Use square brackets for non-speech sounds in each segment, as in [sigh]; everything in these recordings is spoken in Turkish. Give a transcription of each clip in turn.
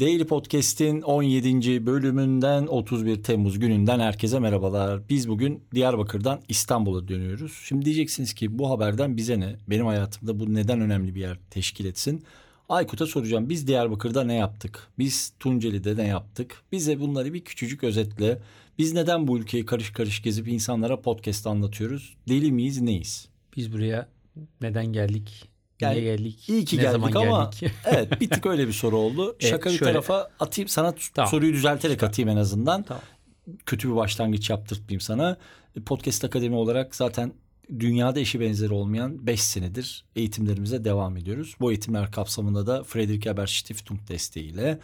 Daily Podcast'in 17. bölümünden 31 Temmuz gününden herkese merhabalar. Biz bugün Diyarbakır'dan İstanbul'a dönüyoruz. Şimdi diyeceksiniz ki bu haberden bize ne? Benim hayatımda bu neden önemli bir yer teşkil etsin? Aykut'a soracağım. Biz Diyarbakır'da ne yaptık? Biz Tunceli'de ne yaptık? Bize bunları bir küçücük özetle. Biz neden bu ülkeyi karış karış gezip insanlara podcast anlatıyoruz? Deli miyiz, neyiz? Biz buraya neden geldik? Yani Niye geldik? İyi ki ne geldik zaman ama geldik? [laughs] evet bir tık öyle bir soru oldu. Evet, Şaka bir şöyle- tarafa atayım sana Tamam. soruyu düzelterek atayım en azından. Tamam. Kötü bir başlangıç yaptırtmayayım sana. Podcast Akademi olarak zaten dünyada eşi benzeri olmayan 5 senedir eğitimlerimize devam ediyoruz. Bu eğitimler kapsamında da Friedrich Ebert Stiftung desteğiyle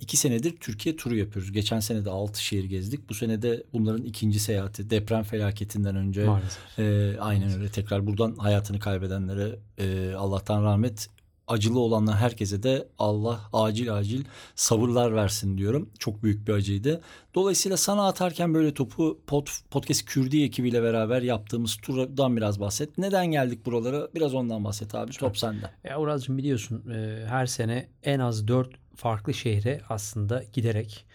2 senedir Türkiye turu yapıyoruz. Geçen sene de 6 şehir gezdik. Bu sene de bunların ikinci seyahati deprem felaketinden önce Maalesef. ee, aynen öyle. Tekrar buradan hayatını kaybedenlere e, Allah'tan rahmet. Acılı olanlar herkese de Allah acil acil sabırlar versin diyorum. Çok büyük bir acıydı. Dolayısıyla sana atarken böyle topu pod, Podcast Kürdi ekibiyle beraber yaptığımız turdan biraz bahset. Neden geldik buralara? Biraz ondan bahset abi. Top sende. Ya Uraz'cığım biliyorsun e, her sene en az 4 farklı şehre aslında giderek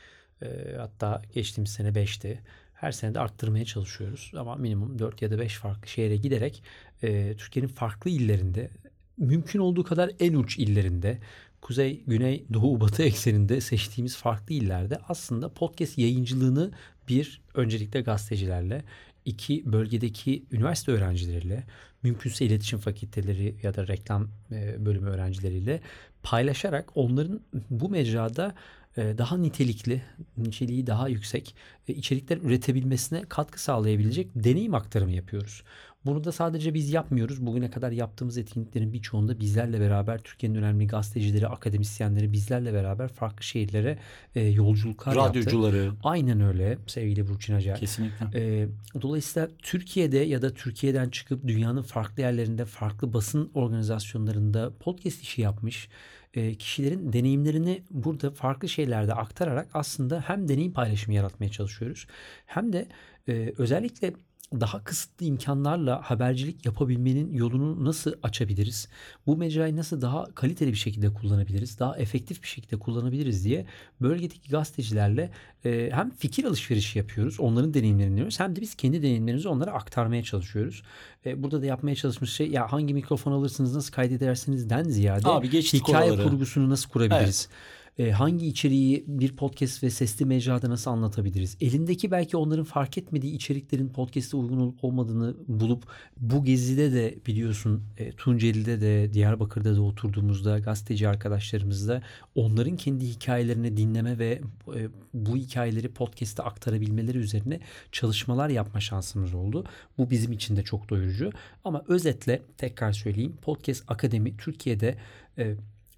e, hatta geçtiğimiz sene 5'ti. Her sene de arttırmaya çalışıyoruz ama minimum 4 ya da 5 farklı şehre giderek e, Türkiye'nin farklı illerinde mümkün olduğu kadar en uç illerinde kuzey, güney, doğu, [laughs] batı ekseninde seçtiğimiz farklı illerde aslında podcast yayıncılığını bir öncelikle gazetecilerle, iki bölgedeki üniversite öğrencileriyle, mümkünse iletişim fakülteleri ya da reklam e, bölümü öğrencileriyle paylaşarak onların bu mecrada e, daha nitelikli, niteliği daha yüksek e, içerikler üretebilmesine katkı sağlayabilecek deneyim aktarımı yapıyoruz. Bunu da sadece biz yapmıyoruz. Bugüne kadar yaptığımız etkinliklerin birçoğunda bizlerle beraber Türkiye'nin önemli gazetecileri, akademisyenleri bizlerle beraber farklı şehirlere e, yolculuklar yaptı. Radyocuları. Aynen öyle sevgili Burçin Acar. Kesinlikle. Ee, dolayısıyla Türkiye'de ya da Türkiye'den çıkıp dünyanın farklı yerlerinde farklı basın organizasyonlarında podcast işi yapmış e, kişilerin deneyimlerini burada farklı şeylerde aktararak aslında hem deneyim paylaşımı yaratmaya çalışıyoruz hem de e, özellikle daha kısıtlı imkanlarla habercilik yapabilmenin yolunu nasıl açabiliriz? Bu mecrayı nasıl daha kaliteli bir şekilde kullanabiliriz? Daha efektif bir şekilde kullanabiliriz diye bölgedeki gazetecilerle e, hem fikir alışverişi yapıyoruz. Onların deneyimlerini dinliyoruz. Hem de biz kendi deneyimlerimizi onlara aktarmaya çalışıyoruz. E, burada da yapmaya çalıştığımız şey ya hangi mikrofon alırsınız, nasıl kaydedersinizden ziyade Abi hikaye oraları. kurgusunu nasıl kurabiliriz? E, hangi içeriği bir podcast ve sesli mecrada nasıl anlatabiliriz? Elindeki belki onların fark etmediği içeriklerin podcast'e uygun olup olmadığını bulup bu gezide de biliyorsun e, Tunceli'de de Diyarbakır'da da oturduğumuzda gazeteci arkadaşlarımızla onların kendi hikayelerini dinleme ve e, bu hikayeleri podcast'e aktarabilmeleri üzerine çalışmalar yapma şansımız oldu. Bu bizim için de çok doyurucu. Ama özetle tekrar söyleyeyim Podcast Akademi Türkiye'de e,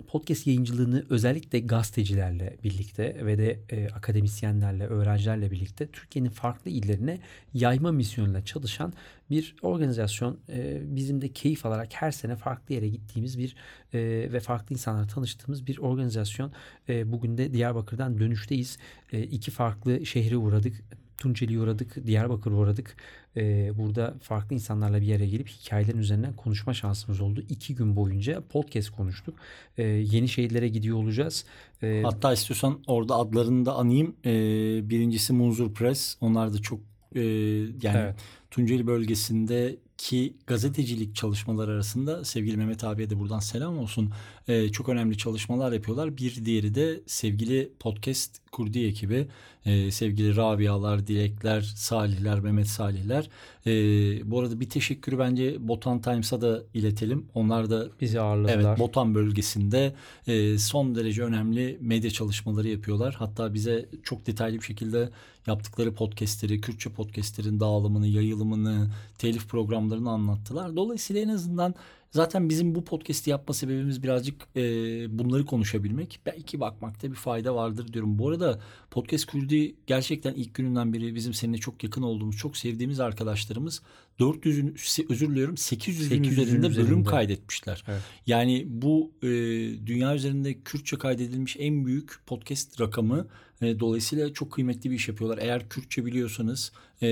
podcast yayıncılığını özellikle gazetecilerle birlikte ve de e, akademisyenlerle, öğrencilerle birlikte Türkiye'nin farklı illerine yayma misyonuyla çalışan bir organizasyon. E, bizim de keyif alarak her sene farklı yere gittiğimiz bir e, ve farklı insanlarla tanıştığımız bir organizasyon. E, bugün de Diyarbakır'dan dönüşteyiz. E, iki farklı şehre uğradık. Tunceli'ye uğradık, Diyarbakır'a uğradık. Ee, burada farklı insanlarla bir yere gelip hikayelerin üzerinden konuşma şansımız oldu. İki gün boyunca podcast konuştuk. Ee, yeni şehirlere gidiyor olacağız. Ee, Hatta istiyorsan orada adlarını da anayım. Ee, birincisi Munzur Press. Onlar da çok e, yani Evet. Tunceli bölgesindeki gazetecilik çalışmaları arasında sevgili Mehmet abiye de buradan selam olsun. Ee, çok önemli çalışmalar yapıyorlar. Bir diğeri de sevgili podcast kurdi ekibi. Ee, sevgili Rabialar, Dilekler, Salihler, Mehmet Salihler. Ee, bu arada bir teşekkürü bence Botan Times'a da iletelim. Onlar da bizi ağırladılar. Evet, Botan bölgesinde e, son derece önemli medya çalışmaları yapıyorlar. Hatta bize çok detaylı bir şekilde yaptıkları podcastleri, Kürtçe podcastlerin dağılımını, yayılımını, telif programlarını anlattılar. Dolayısıyla en azından zaten bizim bu podcast'i yapma sebebimiz birazcık e, bunları konuşabilmek. Belki bakmakta bir fayda vardır diyorum. Bu arada Podcast Kürdi gerçekten ilk gününden beri bizim seninle çok yakın olduğumuz, çok sevdiğimiz arkadaşlarımız 400'ün özür diliyorum 800'ün 800'ün üzerinde bölüm üzerinde. kaydetmişler. Evet. Yani bu e, dünya üzerinde Kürtçe kaydedilmiş en büyük podcast rakamı. E, dolayısıyla çok kıymetli bir iş yapıyorlar. Eğer Kürtçe biliyorsanız e,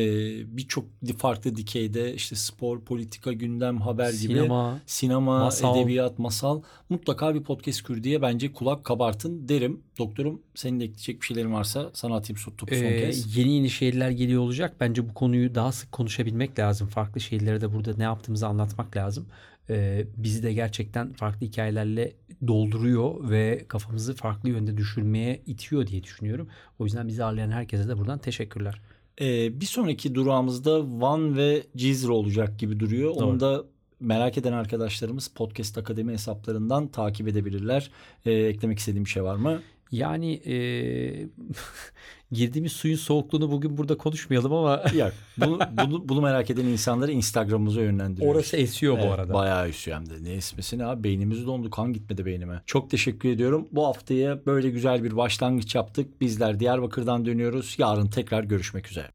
birçok farklı dikeyde işte spor, politika, gündem, haber gibi Sinema, sinema, masal. edebiyat, masal mutlaka bir podcast kur diye bence kulak kabartın derim. Doktorum senin de ekleyecek bir şeylerin varsa sana atayım topu son Ee, kez. yeni yeni şehirler geliyor olacak. Bence bu konuyu daha sık konuşabilmek lazım. Farklı şehirlere de burada ne yaptığımızı anlatmak lazım. Ee, bizi de gerçekten farklı hikayelerle dolduruyor ve kafamızı farklı yönde düşürmeye itiyor diye düşünüyorum. O yüzden bizi ağırlayan herkese de buradan teşekkürler. Ee, bir sonraki durağımızda Van ve Cizre olacak gibi duruyor. Onu Doğru. da merak eden arkadaşlarımız Podcast Akademi hesaplarından takip edebilirler. Ee, eklemek istediğim bir şey var mı? Yani e, [laughs] girdiğimiz suyun soğukluğunu bugün burada konuşmayalım ama [laughs] Yok. Bunu, bunu, bunu merak eden insanları Instagram'ımıza yönlendiriyoruz. orası esiyor bu Evet, arada. Bayağı üstü hem de. Ne esmesi ne abi beynimiz dondu kan gitmedi beynime. Çok teşekkür ediyorum. Bu haftaya böyle güzel bir başlangıç yaptık. Bizler Diyarbakır'dan dönüyoruz. Yarın tekrar görüşmek üzere.